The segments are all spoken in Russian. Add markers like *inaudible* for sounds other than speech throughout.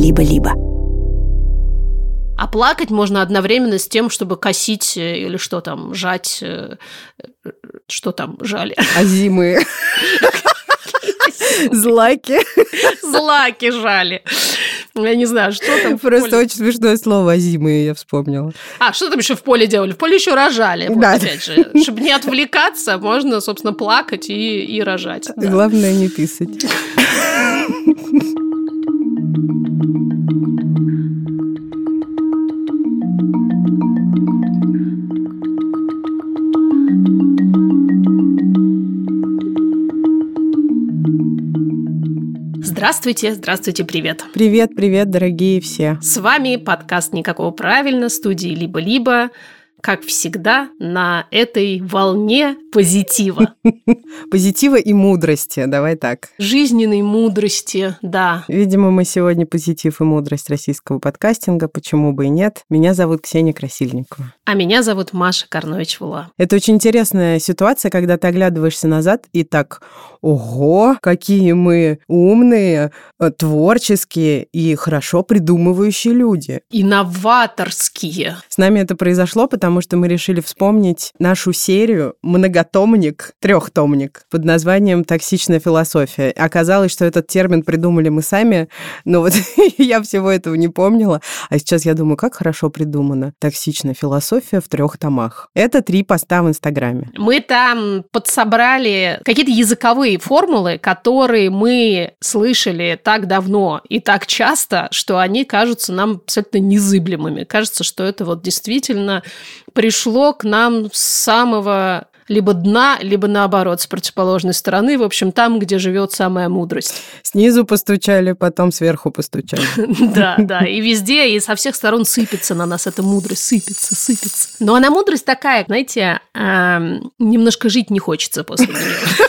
либо-либо. А плакать можно одновременно с тем, чтобы косить э, или что там, жать, э, э, что там, жали. *laughs* Азимы. Злаки. Злаки жали. Я не знаю, что там. Просто очень смешное слово азимы я вспомнила. А, что там еще в поле делали? В поле еще рожали. Вот, Да. опять же. Чтобы не отвлекаться, можно, собственно, плакать и, и рожать. Да. Главное не писать. *laughs* Здравствуйте, здравствуйте, привет. Привет, привет, дорогие все. С вами подкаст «Никакого правильно» студии «Либо-либо». Как всегда, на этой волне позитива, *laughs* Позитива и мудрости, давай так. жизненной мудрости, да. Видимо, мы сегодня позитив и мудрость российского подкастинга, почему бы и нет. Меня зовут Ксения Красильникова. А меня зовут Маша Карнович-Вула. Это очень интересная ситуация, когда ты оглядываешься назад и так, ого, какие мы умные, э, творческие и хорошо придумывающие люди. Инноваторские. С нами это произошло, потому что мы решили вспомнить нашу серию многотомник, трехтомник под названием «Токсичная философия». Оказалось, что этот термин придумали мы сами, но вот *laughs* я всего этого не помнила. А сейчас я думаю, как хорошо придумано. «Токсичная философия» в трех томах. Это три поста в Инстаграме. Мы там подсобрали какие-то языковые формулы, которые мы слышали так давно и так часто, что они кажутся нам абсолютно незыблемыми. Кажется, что это вот действительно пришло к нам с самого либо дна, либо наоборот, с противоположной стороны, в общем, там, где живет самая мудрость. Снизу постучали, потом сверху постучали. *laughs* Да, да, и везде, и со всех сторон сыпется на нас эта мудрость, сыпется, сыпется. Но она мудрость такая, знаете, немножко жить не хочется после нее.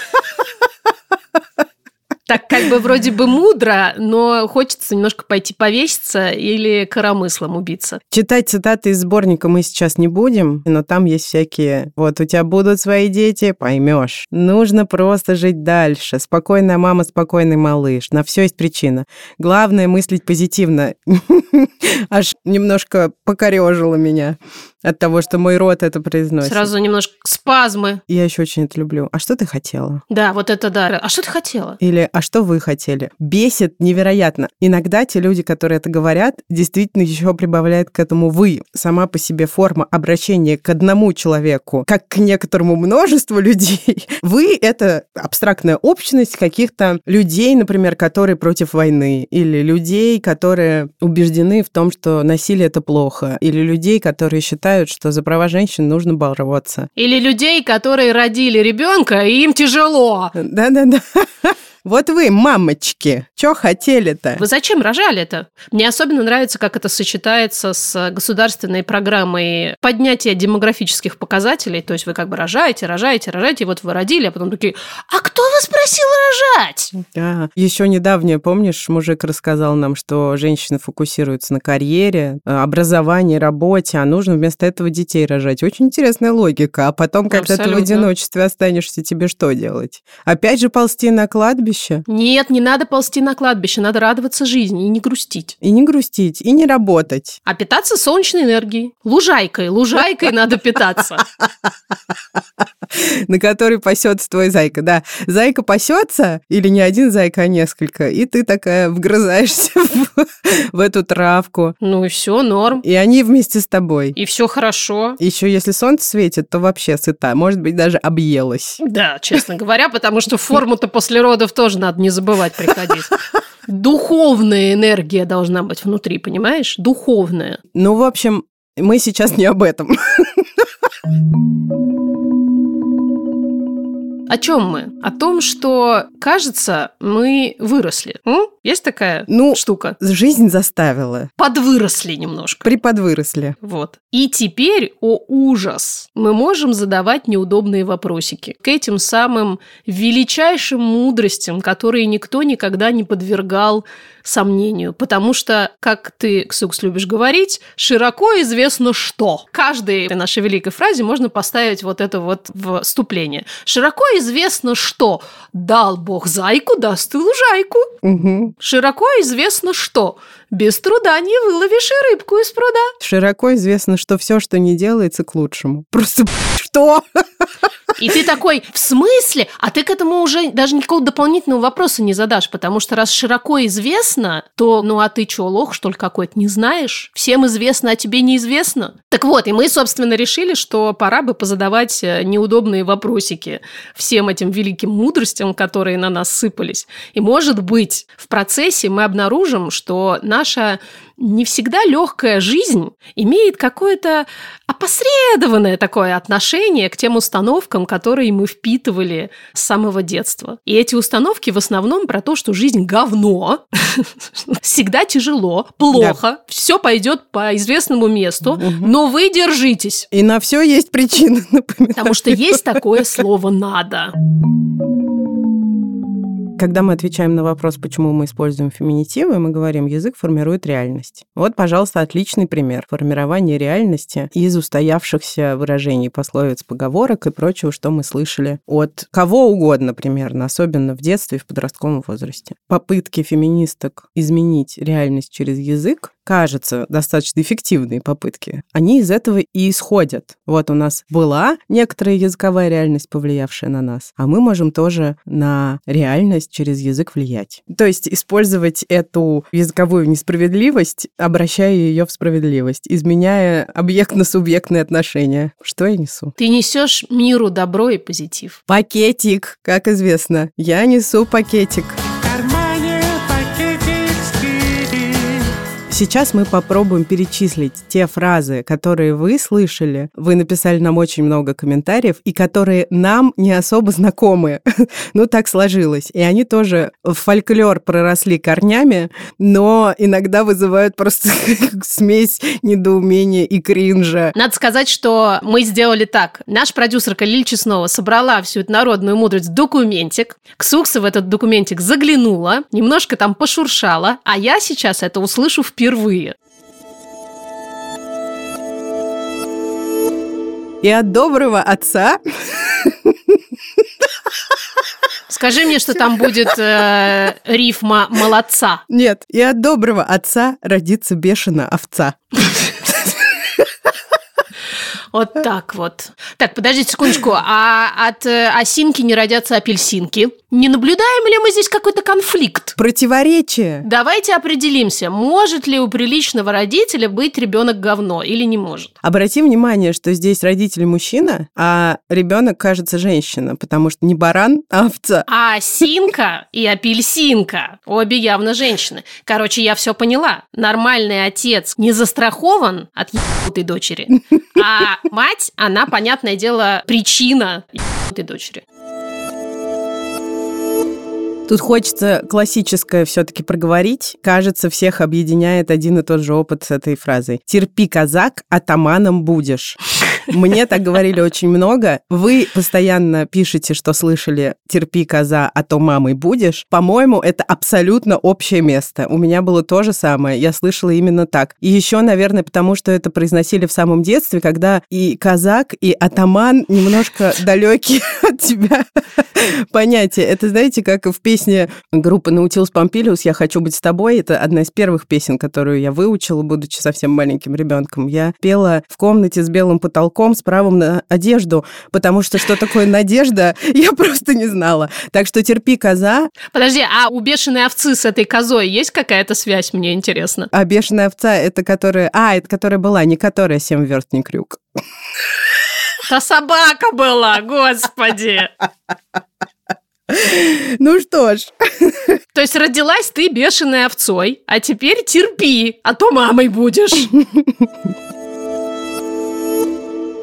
Как бы вроде бы мудро, но хочется немножко пойти повеситься или коромыслом убиться. Читать цитаты из сборника мы сейчас не будем, но там есть всякие «Вот у тебя будут свои дети, поймешь». Нужно просто жить дальше. Спокойная мама, спокойный малыш. На все есть причина. Главное мыслить позитивно. *laughs* Аж немножко покорежило меня от того, что мой рот это произносит. Сразу немножко спазмы. Я еще очень это люблю. А что ты хотела? Да, вот это да. А что ты хотела? Или «А что вы хотели?» Бесит невероятно. Иногда те люди, которые это говорят, действительно еще прибавляют к этому «вы». Сама по себе форма обращения к одному человеку, как к некоторому множеству людей. *laughs* «Вы» — это абстрактная общность каких-то людей, например, которые против войны, или людей, которые убеждены в том, что насилие — это плохо, или людей, которые считают, что за права женщин нужно бороться. Или людей, которые родили ребенка, и им тяжело. Да-да-да. *laughs* Вот вы, мамочки, что хотели-то? Вы зачем рожали это? Мне особенно нравится, как это сочетается с государственной программой поднятия демографических показателей. То есть вы как бы рожаете, рожаете, рожаете, и вот вы родили, а потом такие, а кто вас просил рожать? Да. Еще недавнее, помнишь, мужик рассказал нам, что женщины фокусируются на карьере, э, образовании, работе, а нужно вместо этого детей рожать. Очень интересная логика. А потом, когда ты в Абсолютно. одиночестве останешься, тебе что делать? Опять же ползти на кладбище? Нет, не надо ползти на кладбище, надо радоваться жизни и не грустить. И не грустить, и не работать. А питаться солнечной энергией. Лужайкой, лужайкой надо питаться. на который пасется твой зайка. Да, зайка пасется, или не один зайка, а несколько, и ты такая вгрызаешься в, эту травку. Ну и все, норм. И они вместе с тобой. И все хорошо. Еще если солнце светит, то вообще сыта. Может быть, даже объелась. Да, честно говоря, потому что форму-то после родов тоже надо не забывать приходить. Духовная энергия должна быть внутри, понимаешь? Духовная. Ну, в общем, мы сейчас не об этом. О чем мы? О том, что, кажется, мы выросли. М? Есть такая Ну, штука? Жизнь заставила. Подвыросли немножко. Приподвыросли. Вот. И теперь, о ужас, мы можем задавать неудобные вопросики к этим самым величайшим мудростям, которые никто никогда не подвергал сомнению. Потому что, как ты, Ксюкс, любишь говорить, широко известно что. Каждой нашей великой фразе можно поставить вот это вот вступление. Широко известно что. Дал Бог зайку, даст и лужайку. Мгм. Широко известно, что без труда не выловишь и рыбку из пруда. Широко известно, что все, что не делается, к лучшему. Просто что? *laughs* И ты такой, в смысле? А ты к этому уже даже никакого дополнительного вопроса не задашь, потому что раз широко известно, то ну а ты что, лох, что ли, какой-то, не знаешь? Всем известно, а тебе неизвестно? Так вот, и мы, собственно, решили, что пора бы позадавать э, неудобные вопросики всем этим великим мудростям, которые на нас сыпались. И, может быть, в процессе мы обнаружим, что наша не всегда легкая жизнь имеет какое-то опосредованное такое отношение к тем установкам, которые мы впитывали с самого детства. И эти установки в основном про то, что жизнь говно, *laughs* всегда тяжело, плохо, все пойдет по известному месту, но вы держитесь. И на все есть причина, *laughs* напоминаю. Потому что есть такое слово «надо». Когда мы отвечаем на вопрос, почему мы используем феминитивы, мы говорим, язык формирует реальность. Вот, пожалуйста, отличный пример формирования реальности из устоявшихся выражений, пословиц, поговорок и прочего, что мы слышали от кого угодно примерно, особенно в детстве и в подростковом возрасте. Попытки феминисток изменить реальность через язык кажется, достаточно эффективные попытки, они из этого и исходят. Вот у нас была некоторая языковая реальность, повлиявшая на нас, а мы можем тоже на реальность через язык влиять. То есть использовать эту языковую несправедливость, обращая ее в справедливость, изменяя объектно-субъектные отношения. Что я несу? Ты несешь миру добро и позитив. Пакетик, как известно. Я несу пакетик. Сейчас мы попробуем перечислить те фразы, которые вы слышали. Вы написали нам очень много комментариев, и которые нам не особо знакомы. *laughs* ну, так сложилось. И они тоже в фольклор проросли корнями, но иногда вызывают просто *laughs* смесь недоумения и кринжа. Надо сказать, что мы сделали так. Наш продюсер Лиль Чеснова собрала всю эту народную мудрость в документик. Ксукса в этот документик заглянула, немножко там пошуршала, а я сейчас это услышу впервые впервые. И от доброго отца Скажи мне, что там будет э, рифма молодца. Нет, и от доброго отца родится бешеная овца. Вот так вот. Так, подождите секундочку. А от э, осинки не родятся апельсинки? Не наблюдаем ли мы здесь какой-то конфликт? Противоречие. Давайте определимся, может ли у приличного родителя быть ребенок говно или не может. Обрати внимание, что здесь родитель мужчина, а ребенок кажется женщина, потому что не баран, а овца. А осинка и апельсинка обе явно женщины. Короче, я все поняла. Нормальный отец не застрахован от ебаной дочери, а мать, она, понятное дело, причина ебаной дочери. Тут хочется классическое все-таки проговорить. Кажется, всех объединяет один и тот же опыт с этой фразой. «Терпи, казак, атаманом будешь». Мне так говорили очень много. Вы постоянно пишете, что слышали «терпи, коза, а то мамой будешь». По-моему, это абсолютно общее место. У меня было то же самое. Я слышала именно так. И еще, наверное, потому что это произносили в самом детстве, когда и казак, и атаман немножко *laughs* далекие от тебя *laughs* понятия. Это, знаете, как в песне группы Наутилус Помпилиус «Я хочу быть с тобой». Это одна из первых песен, которую я выучила, будучи совсем маленьким ребенком. Я пела в комнате с белым потолком потолком с правом на одежду, потому что что такое надежда, *laughs* я просто не знала. Так что терпи, коза. Подожди, а у бешеной овцы с этой козой есть какая-то связь, мне интересно? А бешеная овца, это которая... А, это которая была, не которая семь верст не крюк. Та собака была, господи. *laughs* Ну что ж. То есть родилась ты бешеной овцой, а теперь терпи, а то мамой будешь. *laughs*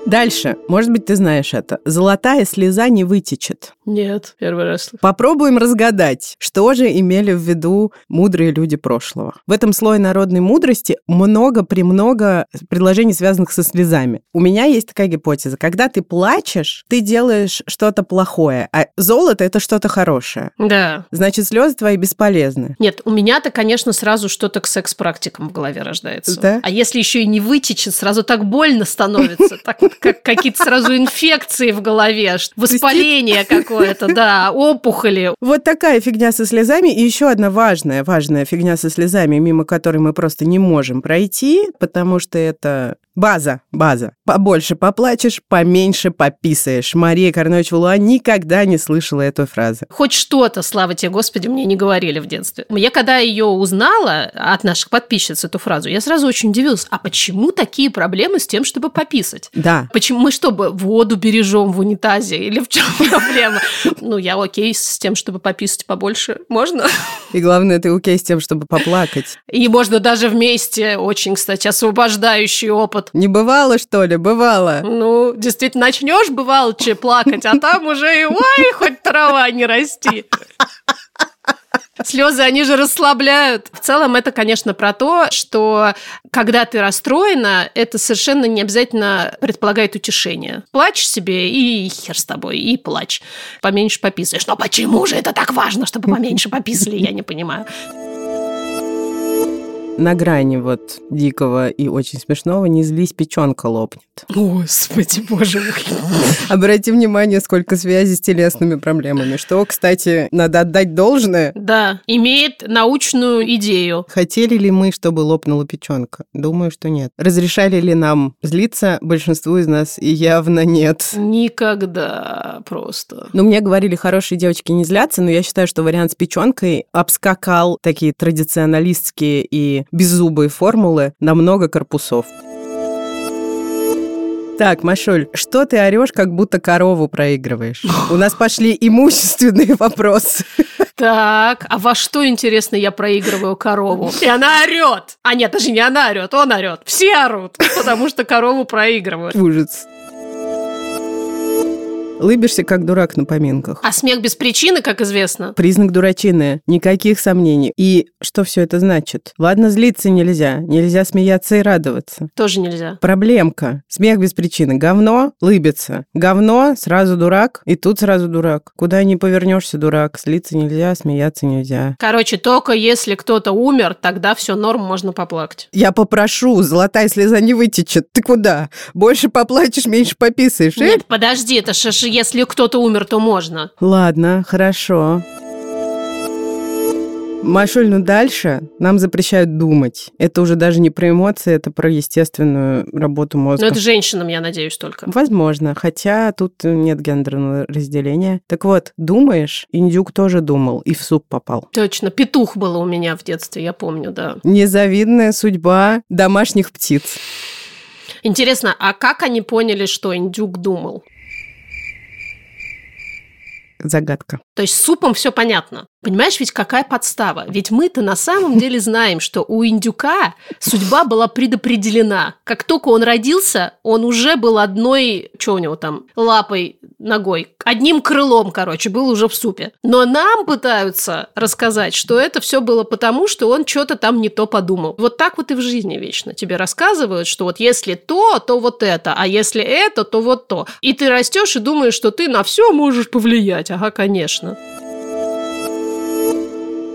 Дальше. Может быть, ты знаешь это. Золотая слеза не вытечет. Нет, первый раз. Попробуем разгадать, что же имели в виду мудрые люди прошлого. В этом слое народной мудрости много-премного предложений, связанных со слезами. У меня есть такая гипотеза. Когда ты плачешь, ты делаешь что-то плохое, а золото — это что-то хорошее. Да. Значит, слезы твои бесполезны. Нет, у меня-то, конечно, сразу что-то к секс-практикам в голове рождается. Да? А если еще и не вытечет, сразу так больно становится. Так как какие-то сразу инфекции в голове, воспаление какое-то, да, опухоли. Вот такая фигня со слезами. И еще одна важная, важная фигня со слезами, мимо которой мы просто не можем пройти, потому что это База, база. Побольше поплачешь, поменьше пописаешь. Мария Карнович Валуа никогда не слышала эту фразу. Хоть что-то, слава тебе, Господи, мне не говорили в детстве. Я когда ее узнала от наших подписчиц эту фразу, я сразу очень удивилась. А почему такие проблемы с тем, чтобы пописать? Да. Почему мы что, воду бережем в унитазе? Или в чем *laughs* проблема? Ну, я окей с тем, чтобы пописать побольше. Можно? И главное, ты окей с тем, чтобы поплакать. И можно даже вместе. Очень, кстати, освобождающий опыт. Не бывало, что ли? Бывало. Ну, действительно, начнешь, бывало, че плакать, а там уже и ой, хоть трава не расти. Слезы, они же расслабляют. В целом, это, конечно, про то, что когда ты расстроена, это совершенно не обязательно предполагает утешение. Плачь себе, и хер с тобой, и плачь. Поменьше пописаешь. Но почему же это так важно, чтобы поменьше пописали, я не понимаю на грани вот дикого и очень смешного не злись, печенка лопнет. Господи, боже мой. *laughs* Обрати внимание, сколько связи с телесными проблемами. Что, кстати, надо отдать должное. Да, имеет научную идею. Хотели ли мы, чтобы лопнула печенка? Думаю, что нет. Разрешали ли нам злиться? Большинству из нас явно нет. Никогда просто. Ну, мне говорили, хорошие девочки не злятся, но я считаю, что вариант с печенкой обскакал такие традиционалистские и беззубые формулы на много корпусов. Так, Машуль, что ты орешь, как будто корову проигрываешь? У нас пошли имущественные вопросы. Так, а во что, интересно, я проигрываю корову? И она орет. А нет, даже не она орет, он орет. Все орут, потому что корову проигрывают. Ужас. Лыбишься, как дурак на поминках. А смех без причины, как известно. Признак дурачины. Никаких сомнений. И что все это значит? Ладно, злиться нельзя. Нельзя смеяться и радоваться. Тоже нельзя. Проблемка. Смех без причины. Говно, лыбится. Говно, сразу дурак. И тут сразу дурак. Куда ни повернешься, дурак. Злиться нельзя, смеяться нельзя. Короче, только если кто-то умер, тогда все норм, можно поплакать. Я попрошу, золотая слеза не вытечет. Ты куда? Больше поплачешь, меньше пописаешь. Нет, подожди, это шаши если кто-то умер, то можно. Ладно, хорошо. Машуль, ну дальше нам запрещают думать. Это уже даже не про эмоции, это про естественную работу мозга. Но это женщинам, я надеюсь, только. Возможно, хотя тут нет гендерного разделения. Так вот, думаешь, индюк тоже думал и в суп попал. Точно, петух был у меня в детстве, я помню, да. Незавидная судьба домашних птиц. Интересно, а как они поняли, что индюк думал? Загадка. То есть с супом все понятно. Понимаешь, ведь какая подстава? Ведь мы-то на самом деле знаем, что у индюка судьба была предопределена. Как только он родился, он уже был одной, что у него там, лапой, ногой, одним крылом, короче, был уже в супе. Но нам пытаются рассказать, что это все было потому, что он что-то там не то подумал. Вот так вот и в жизни вечно. Тебе рассказывают, что вот если то, то вот это, а если это, то вот то. И ты растешь и думаешь, что ты на все можешь повлиять. Ага, конечно.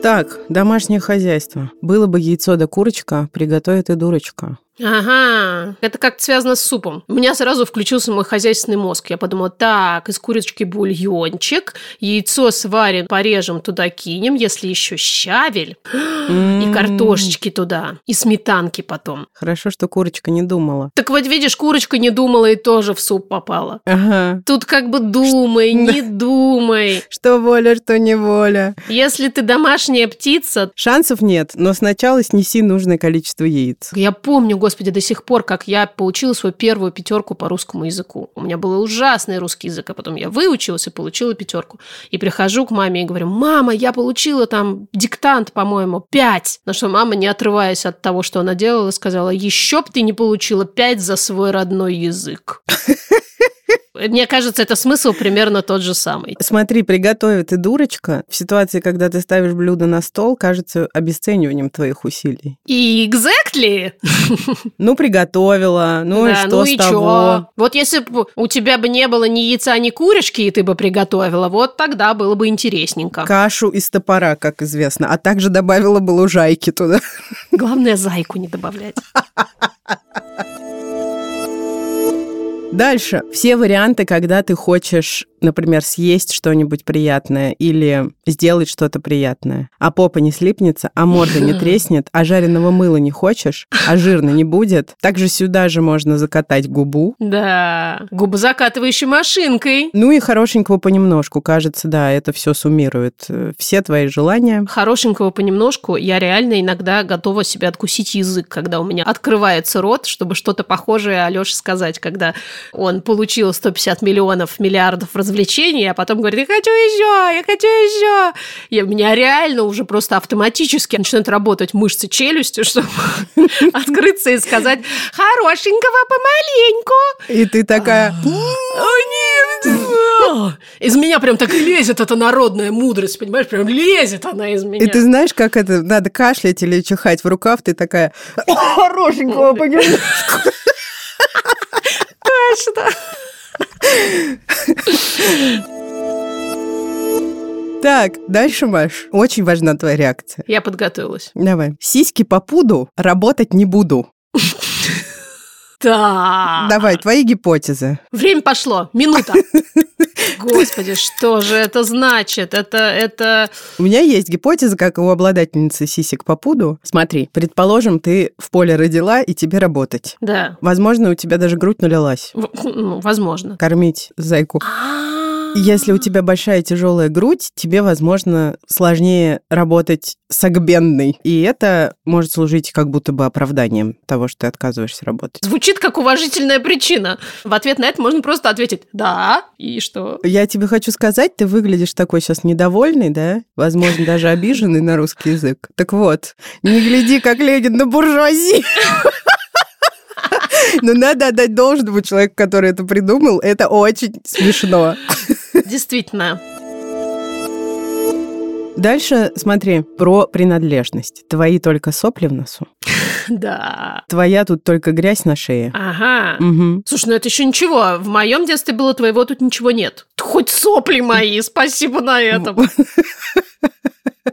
Так, домашнее хозяйство. Было бы яйцо да курочка, приготовит и дурочка. Ага, это как-то связано с супом. У меня сразу включился мой хозяйственный мозг. Я подумала, так, из курочки бульончик, яйцо сварим, порежем, туда кинем, если еще щавель, и картошечки туда, и сметанки потом. Хорошо, что курочка не думала. Так вот, видишь, курочка не думала и тоже в суп попала. Ага. Тут как бы думай, *laughs* не думай. Что воля, что не воля. Если ты домашняя птица... Шансов нет, но сначала снеси нужное количество яиц. Я помню, господи, до сих пор, как я получила свою первую пятерку по русскому языку. У меня был ужасный русский язык, а потом я выучилась и получила пятерку. И прихожу к маме и говорю, мама, я получила там диктант, по-моему, пять. На что мама, не отрываясь от того, что она делала, сказала, еще б ты не получила пять за свой родной язык. Мне кажется, это смысл примерно тот же самый. Смотри, приготовит и дурочка в ситуации, когда ты ставишь блюдо на стол, кажется обесцениванием твоих усилий. И exactly. *laughs* Ну, приготовила, ну да, и что ну с и того? чё? Вот если бы у тебя бы не было ни яйца, ни курочки, и ты бы приготовила, вот тогда было бы интересненько. Кашу из топора, как известно, а также добавила бы лужайки туда. Главное, зайку не добавлять. *laughs* Дальше. Все варианты, когда ты хочешь, например, съесть что-нибудь приятное или сделать что-то приятное, а попа не слипнется, а морда не *laughs* треснет, а жареного мыла не хочешь, а жирно не будет. Также сюда же можно закатать губу. Да, губозакатывающей машинкой. Ну и хорошенького понемножку. Кажется, да, это все суммирует э, все твои желания. Хорошенького понемножку я реально иногда готова себе откусить язык, когда у меня открывается рот, чтобы что-то похожее Алёше сказать, когда он получил 150 миллионов, миллиардов развлечений, а потом говорит, я хочу еще, я хочу еще. И у меня реально уже просто автоматически начинают работать мышцы челюсти, *laughs* чтобы открыться и сказать хорошенького помаленьку. И ты такая... О, нет! Из меня прям так лезет эта народная мудрость, понимаешь? Прям лезет она из меня. И ты знаешь, как это надо кашлять или чихать в рукав, ты такая хорошенького понемножку. *laughs* Точно. Так, дальше, Маш. Очень важна твоя реакция. Я подготовилась. Давай. Сиськи по пуду работать не буду. Да. Давай, твои гипотезы. Время пошло. Минута. *laughs* Господи, что же это значит? Это, это... У меня есть гипотеза, как у обладательницы сисек по пуду. Смотри, предположим, ты в поле родила, и тебе работать. Да. Возможно, у тебя даже грудь налилась. В- ну, возможно. Кормить зайку. А. Если у тебя большая тяжелая грудь, тебе, возможно, сложнее работать с огбенной. И это может служить как будто бы оправданием того, что ты отказываешься работать. Звучит как уважительная причина. В ответ на это можно просто ответить «да» и что? Я тебе хочу сказать, ты выглядишь такой сейчас недовольный, да? Возможно, даже обиженный на русский язык. Так вот, не гляди, как Ленин на буржуазии. Но надо отдать должному человеку, который это придумал. Это очень смешно. Действительно. Дальше смотри, про принадлежность. Твои только сопли в носу. *laughs* Да. Твоя тут только грязь на шее. Ага. Мгм. Слушай, ну это еще ничего. В моем детстве было твоего, тут ничего нет. Хоть сопли мои, спасибо на этом. *laughs*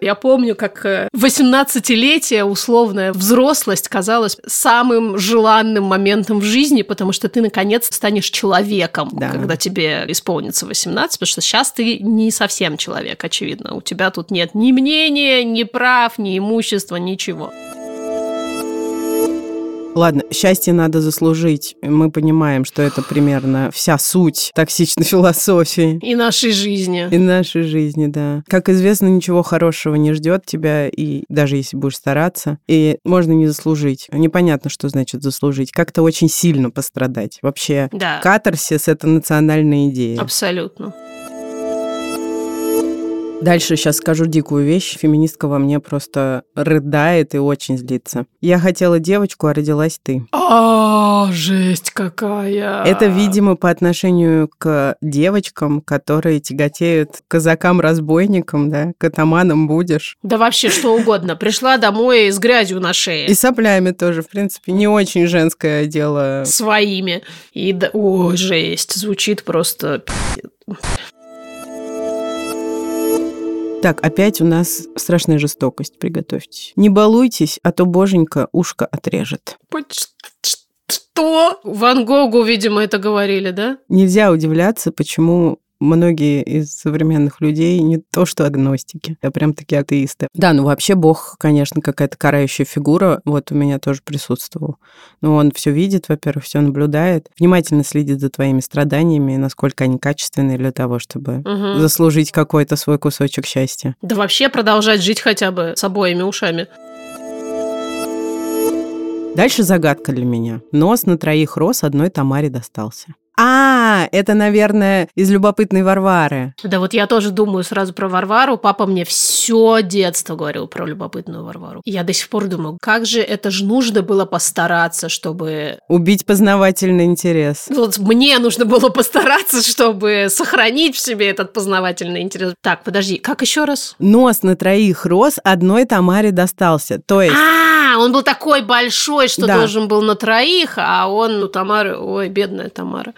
Я помню, как э, 18-летие, условная взрослость казалась самым желанным моментом в жизни, потому что ты, наконец, станешь человеком, Да. когда тебе исполнится 18, потому что сейчас ты не совсем человек, очевидно. У тебя тут нет ни мнения, ни прав, ни имущества, ничего. Ладно, счастье надо заслужить. Мы понимаем, что это примерно вся суть токсичной философии. И нашей жизни. И нашей жизни, да. Как известно, ничего хорошего не ждет тебя, и даже если будешь стараться, и можно не заслужить. Непонятно, что значит заслужить. Как-то очень сильно пострадать. Вообще, Да, катарсис — это национальная идея. абсолютно. Дальше сейчас скажу дикую вещь. Феминистка во мне просто рыдает и очень злится. Я хотела девочку, а родилась ты. А, жесть какая. Это, видимо, по отношению к девочкам, которые тяготеют казакам-разбойникам, да, к атаманам будешь. Да вообще что угодно. Пришла домой с грязью на И шее. соплями тоже, в принципе, не очень женское дело. Своими. И да... О, жесть. Звучит просто... Так, опять у нас страшная жестокость, приготовьтесь. Не балуйтесь, а то боженька ушко отрежет. Что? Ван Гогу, видимо, это говорили, да? Нельзя удивляться, почему многие из современных людей не то что агностики, а прям такие атеисты. Да, ну вообще Бог, конечно, какая-то карающая фигура, вот у меня тоже присутствовал. Но он все видит, во-первых, все наблюдает, внимательно следит за твоими страданиями, насколько они качественные для того, чтобы Мгм. заслужить какой-то свой кусочек счастья. Да вообще продолжать жить хотя бы с обоими ушами. Дальше загадка для меня. Нос на троих рос, одной Тамаре достался. А, это, наверное, из любопытной Варвары. Да вот я тоже думаю сразу про Варвару. Папа мне все детство говорил про любопытную Варвару. И я до сих пор думаю, как же это же нужно было постараться, чтобы... Убить познавательный интерес. Вот мне нужно было постараться, чтобы сохранить в себе этот познавательный интерес. Так, подожди, как еще раз? Нос на троих рос, одной Тамаре достался. То есть... А, он был такой большой, что Да. должен был на троих, а он у Тамары... Ой, бедная Тамара.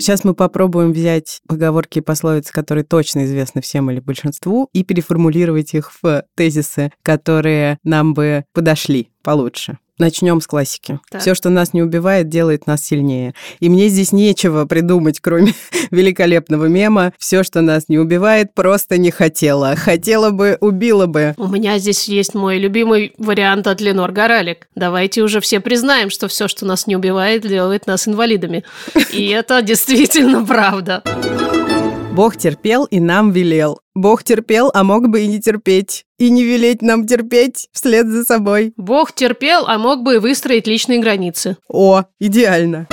Сейчас мы попробуем взять поговорки и пословицы, которые точно известны всем или большинству, и переформулировать их в тезисы, которые нам бы подошли получше. Начнем с классики. Так. Все, что нас не убивает, делает нас сильнее. И мне здесь нечего придумать, кроме *laughs* великолепного мема. Все, что нас не убивает, просто не хотела. Хотела бы, убила бы. У меня здесь есть мой любимый вариант от Ленор Горалик. Давайте уже все признаем, что все, что нас не убивает, делает нас инвалидами. И это *laughs* действительно правда. Бог терпел и нам велел. Бог терпел, а мог бы и не терпеть. И не велеть нам терпеть вслед за собой. Бог терпел, а мог бы и выстроить личные границы. О, идеально.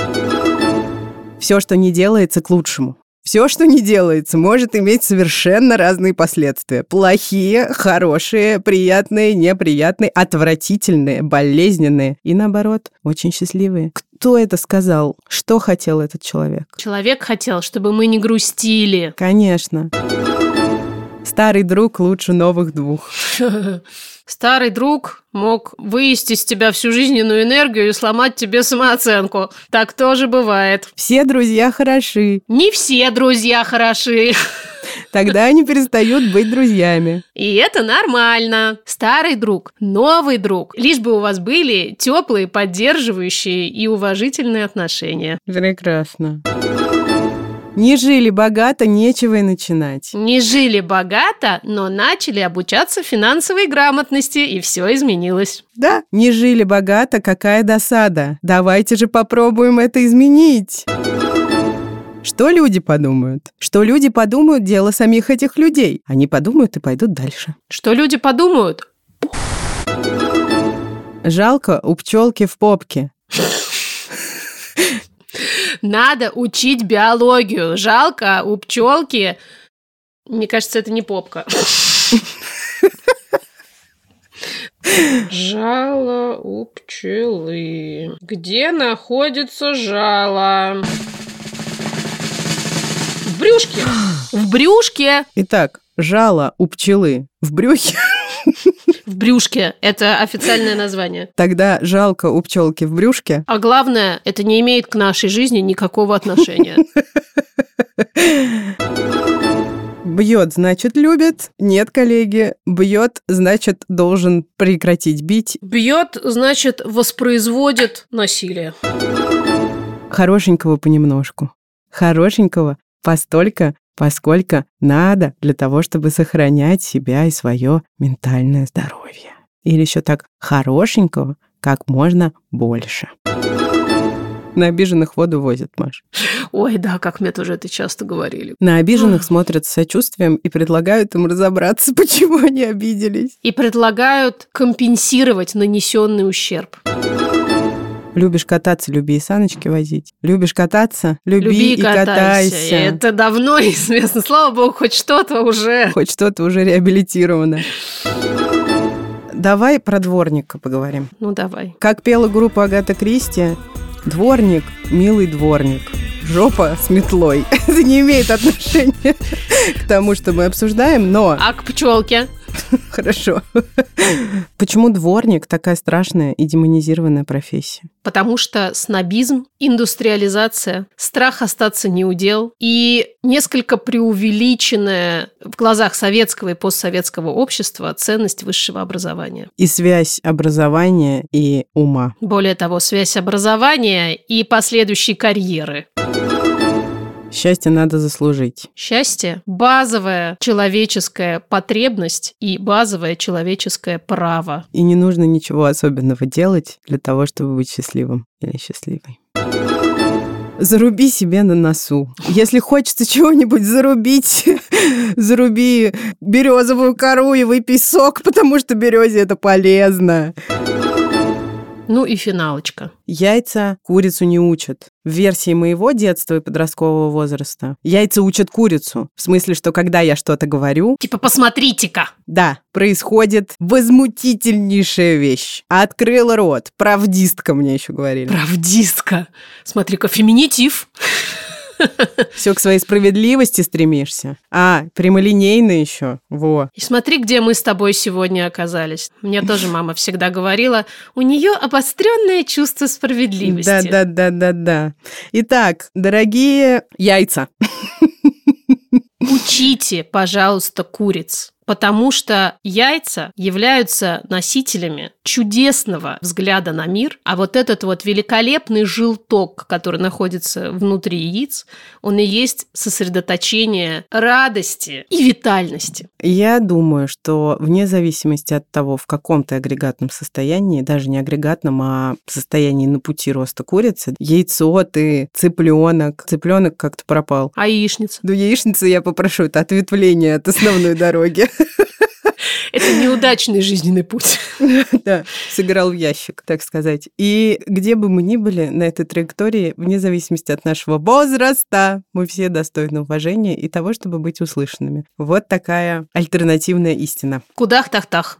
Все, что не делается, к лучшему. Все, что не делается, может иметь совершенно разные последствия. Плохие, хорошие, приятные, неприятные, отвратительные, болезненные. И наоборот, очень счастливые. Кто это сказал? Что хотел этот человек? Человек хотел, чтобы мы не грустили. Конечно. Старый друг лучше новых двух. *laughs* Старый друг мог выяснить из тебя всю жизненную энергию и сломать тебе самооценку. Так тоже бывает. Все друзья хороши. Не все друзья хороши. Тогда они перестают быть друзьями. И это нормально. Старый друг, новый друг. Лишь бы у вас были теплые, поддерживающие и уважительные отношения. Прекрасно. Не жили богато, нечего и начинать. Не жили богато, но начали обучаться финансовой грамотности, и все изменилось. Да, не жили богато, какая досада. Давайте же попробуем это изменить. Что люди подумают? Что люди подумают, дело самих этих людей. Они подумают и пойдут дальше. Что люди подумают? Жалко у пчелки в попке. Надо учить биологию. Жалко, у пчелки. Мне кажется, это не попка. Жало у пчелы. Где находится жало? В брюшке. В брюшке. Итак, жало у пчелы в брюхе. В брюшке. Это официальное название. Тогда жалко у пчелки в брюшке. А главное, это не имеет к нашей жизни никакого отношения. Бьет, значит, любит. Нет, коллеги. Бьет, значит, должен прекратить бить. Бьет, значит, воспроизводит насилие. Хорошенького понемножку. Хорошенького постолько, поскольку надо для того, чтобы сохранять себя и свое ментальное здоровье. Или еще так хорошенького, как можно больше. На обиженных воду возят, Маш. Ой, да, как мне тоже это часто говорили. На обиженных смотрят с сочувствием и предлагают им разобраться, *laughs* почему они обиделись. И предлагают компенсировать нанесенный ущерб. Любишь кататься, люби и саночки возить. Любишь кататься, люби, Люби и катайся. Это давно *laughs* известно. Слава богу, хоть что-то уже. Хоть что-то уже реабилитировано. Давай про дворника поговорим. Ну, давай. Как пела группа Агата Кристи, дворник, милый дворник. Жопа с метлой. *laughs* Это не имеет отношения *laughs* к тому, что мы обсуждаем, но... А к пчелке? *laughs* Хорошо. Почему дворник такая страшная и демонизированная профессия? Потому что снобизм, индустриализация, страх остаться неудел и несколько преувеличенная в глазах советского и постсоветского общества ценность высшего образования. И связь образования и ума. Более того, связь образования и последующей карьеры. Счастье надо заслужить. Счастье – базовая человеческая потребность и базовое человеческое право. И не нужно ничего особенного делать для того, чтобы быть счастливым или счастливой. Заруби себе на носу. Если хочется чего-нибудь зарубить, *laughs* заруби березовую кору и выпей сок, потому что березе это полезно. Ну и финалочка. Яйца курицу не учат. В версии моего детства и подросткового возраста яйца учат курицу. В смысле, что когда я что-то говорю, Типа, посмотрите-ка. да, происходит возмутительнейшая вещь. Открыла рот. Правдистка мне еще говорили. Правдистка. Смотри-ка, феминитив. *laughs* Все к своей справедливости стремишься. А, прямолинейно еще. Во. И смотри, где мы с тобой сегодня оказались. Мне тоже мама всегда говорила, у нее обостренное чувство справедливости. Да, да, да, да, да. Итак, дорогие яйца. *laughs* Учите, пожалуйста, куриц потому что яйца являются носителями чудесного взгляда на мир, а вот этот вот великолепный желток, который находится внутри яиц, он и есть сосредоточение радости и витальности. Я думаю, что вне зависимости от того, в каком ты агрегатном состоянии, даже не агрегатном, а состоянии на пути роста курицы, яйцо ты, цыпленок, цыпленок как-то пропал. А яичница? Ну, яичница я попрошу, это ответвление от основной дороги. Это неудачный жизненный путь. *laughs* Да, сыграл в ящик, так сказать. И где бы мы ни были на этой траектории, вне зависимости от нашего возраста, мы все достойны уважения и того, чтобы быть услышанными. Вот такая альтернативная истина. Кудах-тах-тах.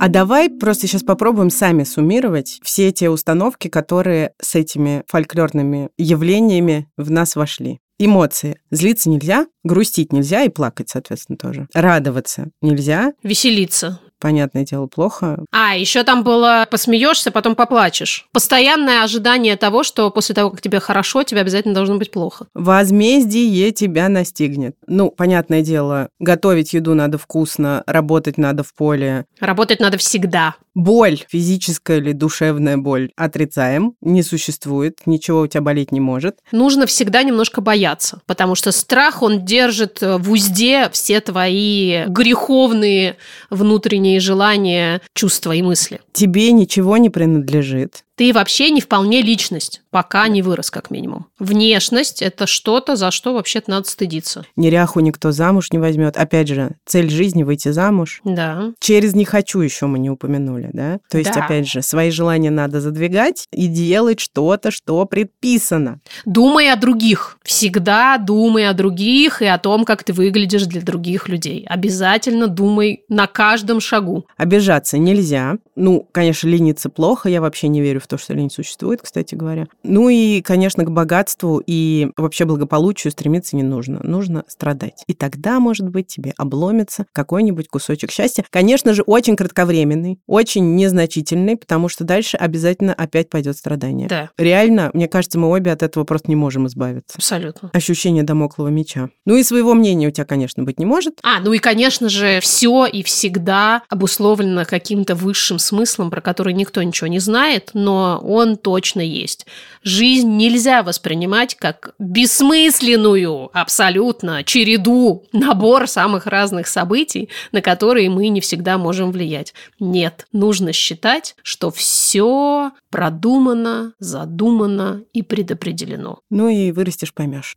А давай просто сейчас попробуем сами суммировать все те установки, которые с этими фольклорными явлениями в нас вошли. Эмоции. Злиться нельзя, грустить нельзя и плакать, соответственно, тоже. Радоваться нельзя. Веселиться понятное дело, плохо. А, еще там было посмеешься, потом поплачешь. Постоянное ожидание того, что после того, как тебе хорошо, тебе обязательно должно быть плохо. Возмездие тебя настигнет. Ну, понятное дело, готовить еду надо вкусно, работать надо в поле. Работать надо всегда. Боль, физическая или душевная боль, отрицаем, не существует, ничего у тебя болеть не может. Нужно всегда немножко бояться, потому что страх, он держит в узде все твои греховные внутренние желания чувства и мысли. Тебе ничего не принадлежит ты вообще не вполне личность, пока не вырос, как минимум. Внешность – это что-то, за что вообще-то надо стыдиться. Неряху никто замуж не возьмет. Опять же, цель жизни – выйти замуж. Да. Через «не хочу» еще мы не упомянули, да? То есть, да. опять же, свои желания надо задвигать и делать что-то, что предписано. Думай о других. Всегда думай о других и о том, как ты выглядишь для других людей. Обязательно думай на каждом шагу. Обижаться нельзя. Ну, конечно, лениться плохо. Я вообще не верю в то, что лень существует, кстати говоря. Ну и, конечно, к богатству и вообще благополучию стремиться не нужно. Нужно страдать. И тогда, может быть, тебе обломится какой-нибудь кусочек счастья. Конечно же, очень кратковременный, очень незначительный, потому что дальше обязательно опять пойдет страдание. Да. Реально, мне кажется, мы обе от этого просто не можем избавиться. Абсолютно. Ощущение домоклого меча. Ну и своего мнения у тебя, конечно, быть не может. А, ну и, конечно же, все и всегда обусловлено каким-то высшим смыслом, про который никто ничего не знает, но он точно есть. Жизнь нельзя воспринимать как бессмысленную, абсолютно, череду, набор самых разных событий, на которые мы не всегда можем влиять. Нет, нужно считать, что все продумано, задумано и предопределено. Ну и вырастешь, поймешь.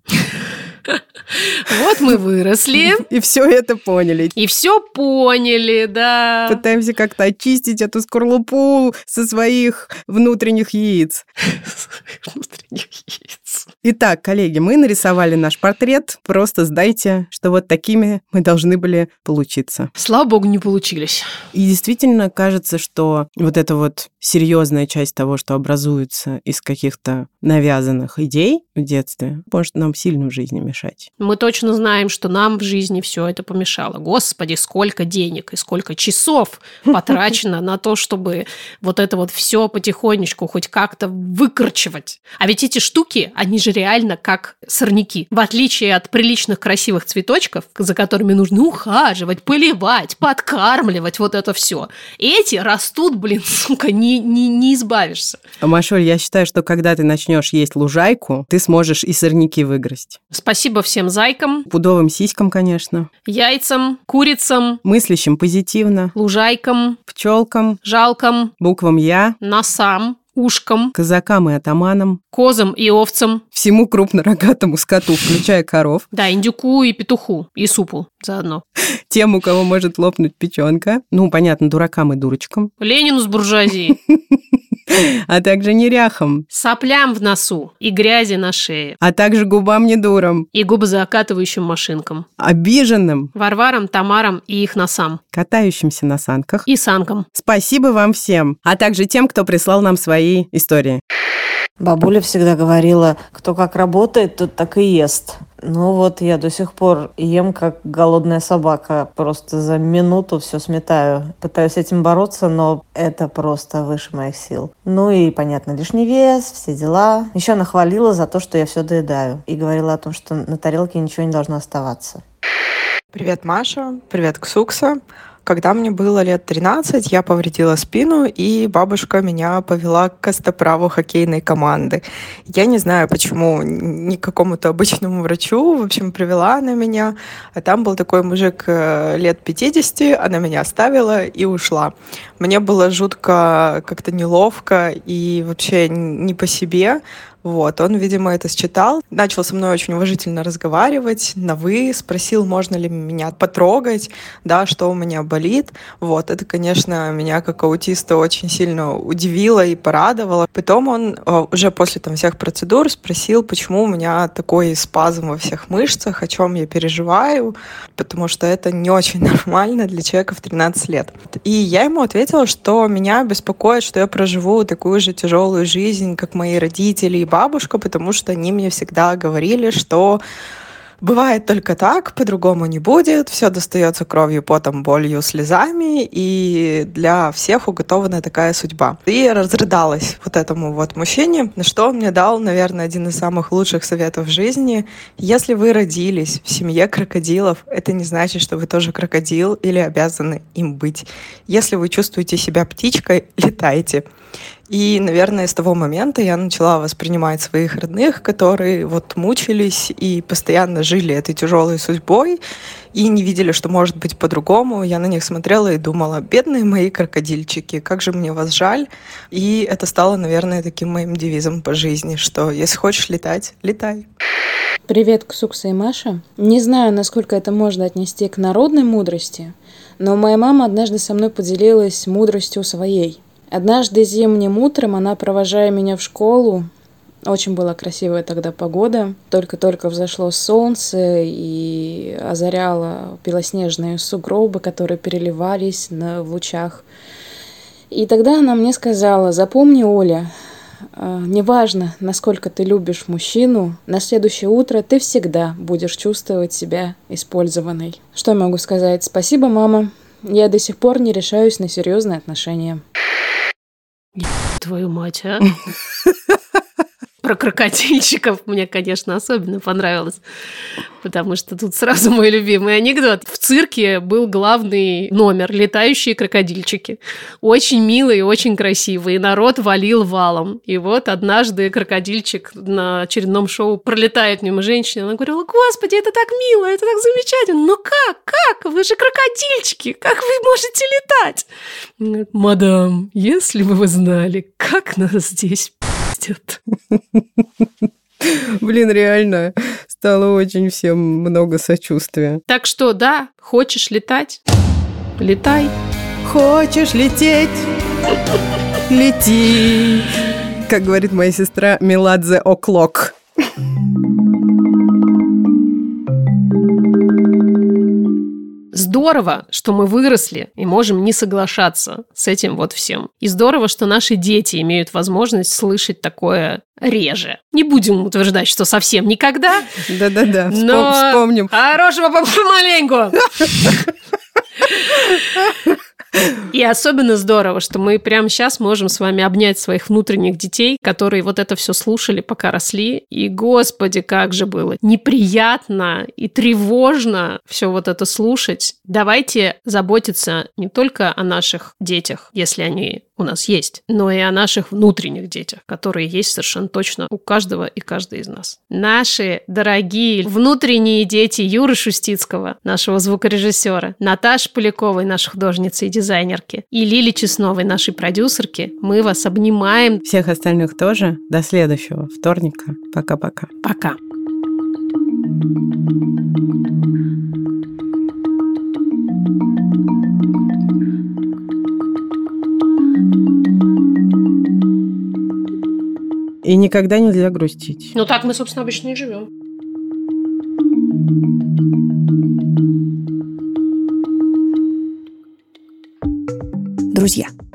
Вот мы выросли. И все это поняли. И все поняли, да. Пытаемся как-то очистить эту скорлупу со своих внутренних яиц. *laughs* Внутренних яиц. Итак, коллеги, мы нарисовали наш портрет. Просто сдайте, что вот такими мы должны были получиться. Слава богу, не получились. И действительно кажется, что вот эта вот серьезная часть того, что образуется из каких-то навязанных идей в детстве, может нам сильно в жизни мешать. Мы точно знаем, что нам в жизни все это помешало. Господи, сколько денег и сколько часов *laughs* потрачено на то, чтобы вот это вот все потихонечку хоть как-то выкорчевать. А ведь эти штуки, они же реально как сорняки. В отличие от приличных красивых цветочков, за которыми нужно ухаживать, поливать, подкармливать, вот это все. Эти растут, блин, *laughs* сука, не, не, не избавишься. Машоль, я считаю, что когда ты начнешь есть лужайку, ты сможешь и сорняки выгрызть. Спасибо всем зайкам. Пудовым сиськам, конечно. Яйцам, курицам. Мыслящим позитивно. Лужайкам. Пчелкам. Жалкам. Буквам Я. Носам ушкам, казакам и атаманам, козам и овцам, всему крупнорогатому скоту, включая коров. Да, индюку и петуху, и супу заодно. Тем, у кого может лопнуть печенка. Ну, понятно, дуракам и дурочкам. Ленину с буржуазией. *laughs* а также неряхам, Соплям в носу и грязи на шее. а также губам недурам, И губозакатывающим машинкам. обиженным, Варварам, Тамарам и их носам. катающимся на санках. И санкам. Спасибо вам всем, а также тем, кто прислал нам свои истории. Бабуля всегда говорила, кто как работает, тот так и ест. Ну вот я до сих пор ем как голодная собака. Просто за минуту все сметаю. Пытаюсь этим бороться, но это просто выше моих сил. Ну и, понятно, лишний вес, все дела. Еще она хвалила за то, что я все доедаю. И говорила о том, что на тарелке ничего не должно оставаться. Привет, Маша. Привет, Ксукса. Когда мне было лет 13, я повредила спину, и бабушка меня повела к костоправу хоккейной команды. Я не знаю, почему не к какому-то обычному врачу, в общем, привела она меня. А там был такой мужик э, лет 50, она меня оставила и ушла. Мне было жутко как-то неловко и вообще не по себе. Вот, он, видимо, это считал. Начал со мной очень уважительно разговаривать, на «вы», спросил, можно ли меня потрогать, да, что у меня болит. Вот, это, конечно, меня как аутиста очень сильно удивило и порадовало. Потом он э, уже после там всех процедур спросил, почему у меня такой спазм во всех мышцах, о чем я переживаю, потому что это не очень *laughs* нормально для человека в 13 лет. И я ему ответила, что меня беспокоит, что я проживу такую же тяжелую жизнь, как мои родители бабушка, потому что они мне всегда говорили, что Бывает только так, по-другому не будет, все достается кровью, потом, болью, слезами, и для всех уготована такая судьба. И разрыдалась вот этому вот мужчине, на что он мне дал, наверное, один из самых лучших советов в жизни. Если вы родились в семье крокодилов, это не значит, что вы тоже крокодил или обязаны им быть. Если вы чувствуете себя птичкой, летайте. И, наверное, с того момента я начала воспринимать своих родных, которые вот мучились и постоянно жили этой тяжелой судьбой и не видели, что может быть по-другому. Я на них смотрела и думала, бедные мои крокодильчики, как же мне вас жаль. И это стало, наверное, таким моим девизом по жизни, что если хочешь летать, летай. Привет, Ксукса и Маша. Не знаю, насколько это можно отнести к народной мудрости, но моя мама однажды со мной поделилась мудростью своей. Однажды зимним утром она, провожая меня в школу, очень была красивая тогда погода. Только-только взошло солнце и озаряло белоснежные сугробы, которые переливались на, в лучах. И тогда она мне сказала, запомни, Оля, э, неважно, насколько ты любишь мужчину, на следующее утро ты всегда будешь чувствовать себя использованной. Что я могу сказать? Спасибо, мама. Я до сих пор не решаюсь на серьезные отношения. Твою мать, а? *laughs* Про крокодильчиков мне, конечно, особенно понравилось, потому что тут сразу мой любимый анекдот. В цирке был главный номер «Летающие крокодильчики». Очень милый и очень красивый, и народ валил валом. И вот однажды крокодильчик на очередном шоу пролетает мимо женщины, она говорила, господи, это так мило, это так замечательно, но как, как, вы же крокодильчики, как вы можете летать? Мадам, если бы вы знали, как нас здесь пиздят. *laughs* Блин, реально, стало очень всем много сочувствия. Так что, да, хочешь летать? Летай. Хочешь лететь? Лети. Как говорит моя сестра Меладзе О'Клок. Здорово, что мы выросли и можем не соглашаться с этим вот всем. И здорово, что наши дети имеют возможность слышать такое реже. Не будем утверждать, что совсем никогда, *laughs* Да-да-да, но вспомним. хорошего по- помаленьку. И особенно здорово, что мы прямо сейчас можем с вами обнять своих внутренних детей, которые вот это все слушали, пока росли. И, господи, как же было неприятно и тревожно все вот это слушать. Давайте заботиться не только о наших детях, если они у нас есть, но и о наших внутренних детях, которые есть совершенно точно у каждого и каждой из нас. Наши дорогие внутренние дети Юры Шустицкого, нашего звукорежиссера, Наташи Поляковой, нашей художницы и дизайнерки, и Лили Чесновой, нашей продюсерки, мы вас обнимаем. Всех остальных тоже. До следующего вторника. Пока-пока. Пока. И никогда нельзя грустить. Ну так мы, собственно, обычно и живем. Друзья,